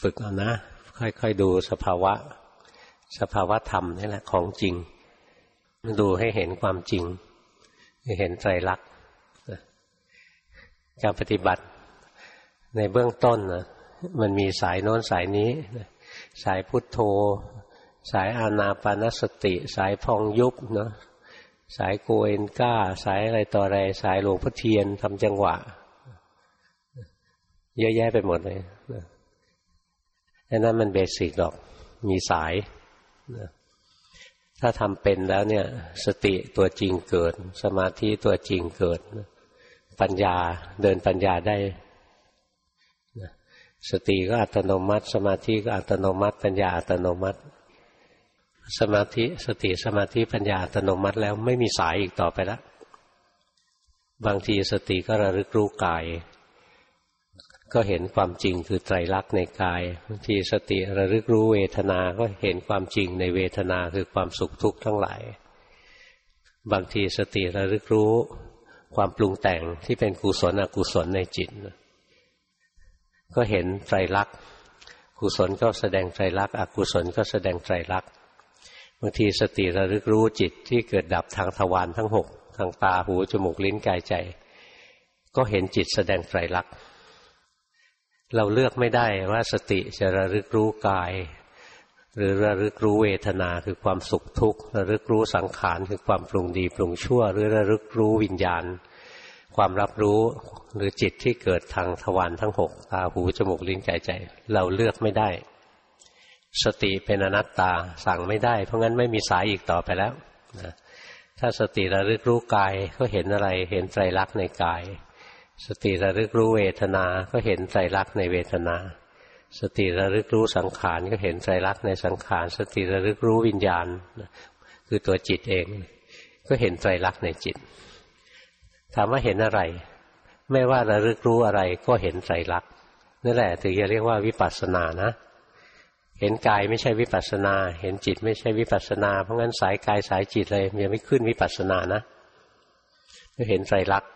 ฝึกเอานะ ค่อยๆดูสภาวะ สภาวะธรรมนี่แหละของจริง ดูให้เห็นความจริงเห็นไตรลักษณ์การปฏิบัติในเบื้องต้นนะมันมีสายโน้นสายนี้ สายพุทโธ สายอานาปานสติ สายพองยุบเนาะสายโกเอนก้า สายอะไรต่ออะไร สายหลวงพ่อเทียนทำจังหวะ เยอะแยะไปหมดเลย อันนั้นมันเบสิกหรอก มีสายถ้าทำเป็นแล้วเนี่ย สติตัวจริงเกิด สมาธิตัวจริงเกิด ปัญญาเดินปัญญาได้ สติก็อัตโนมัติ สมาธิก็อัตโนมัติ ปัญญาอัตโนมัติ สมาธิสติสมาธิปัญญาอัตโนมัติแล้วไม่มีสายอีกต่อไปแล้วบางทีสติก็ระลึกรู้กาย ก็เห็นความจริงคือไตรลักษณ์ในกายบางทีสติระลึกรู้เวทนา ก็เห็นความจริงในเวทนาคือความสุขทุกข์ทั้งหลาย บางทีสติระลึกรู้ ความปรุงแต่งที่เป็นกุศลอกุศลในจิต ก็เห็นไตรลักษณ์กุศลก็แสดงไตรลักษณ์อกุศลก็แสดงไตรลักษณ์บางทีสติระลึกรู้จิตที่เกิดดับทางทวารทั้งหกทางตาหูจมูกลิ้นกายใจ ก็เห็นจิตแสดงไตรลักษณ์ เราเลือกไม่ได้ว่าสติจะระลึกรู้กาย หรือระลึกรู้เวทนาคือความสุขทุกข์ระลึกรู้สังขารคือความปรุงดีปรุงชั่ว หรือระลึกรู้วิญญาณ ความรับรู้หรือจิตที่เกิดทางทวารทั้งหกตาหูจมูกลิ้นกายใจ เราเลือกไม่ได้ สติเป็นอนัตตาสั่งไม่ได้ เพราะงั้นไม่มีสายอีกต่อไปแล้วนะถ้าสติระลึกรู้กายก็เห็นอะไรเห็นไตรลักษณ์ในกาย สติระลึกรู้เวทนา ก็เห็นไตรลักษณ์ในเวทนา สติระลึกรู้สังขารก็เห็นไตรลักษณ์ในสังขาร สติระลึกรู้วิญญาณ คือตัวจิตเอง ก็เห็นไตรลักษณ์ในจิต ถามว่าเห็นอะไร ไม่ว่าระลึกรู้อะไรก็เห็นไตรลักษณ์นั่นแหละถึงจะเรียกว่าวิปัสสนานะ เห็นกายไม่ใช่วิปัสสนา เห็นจิตไม่ใช่วิปัสสนา เพราะงั้นสายกายสายจิตเลยยังไม่ขึ้นวิปัสสนานะก็เห็นไตรลักษณ์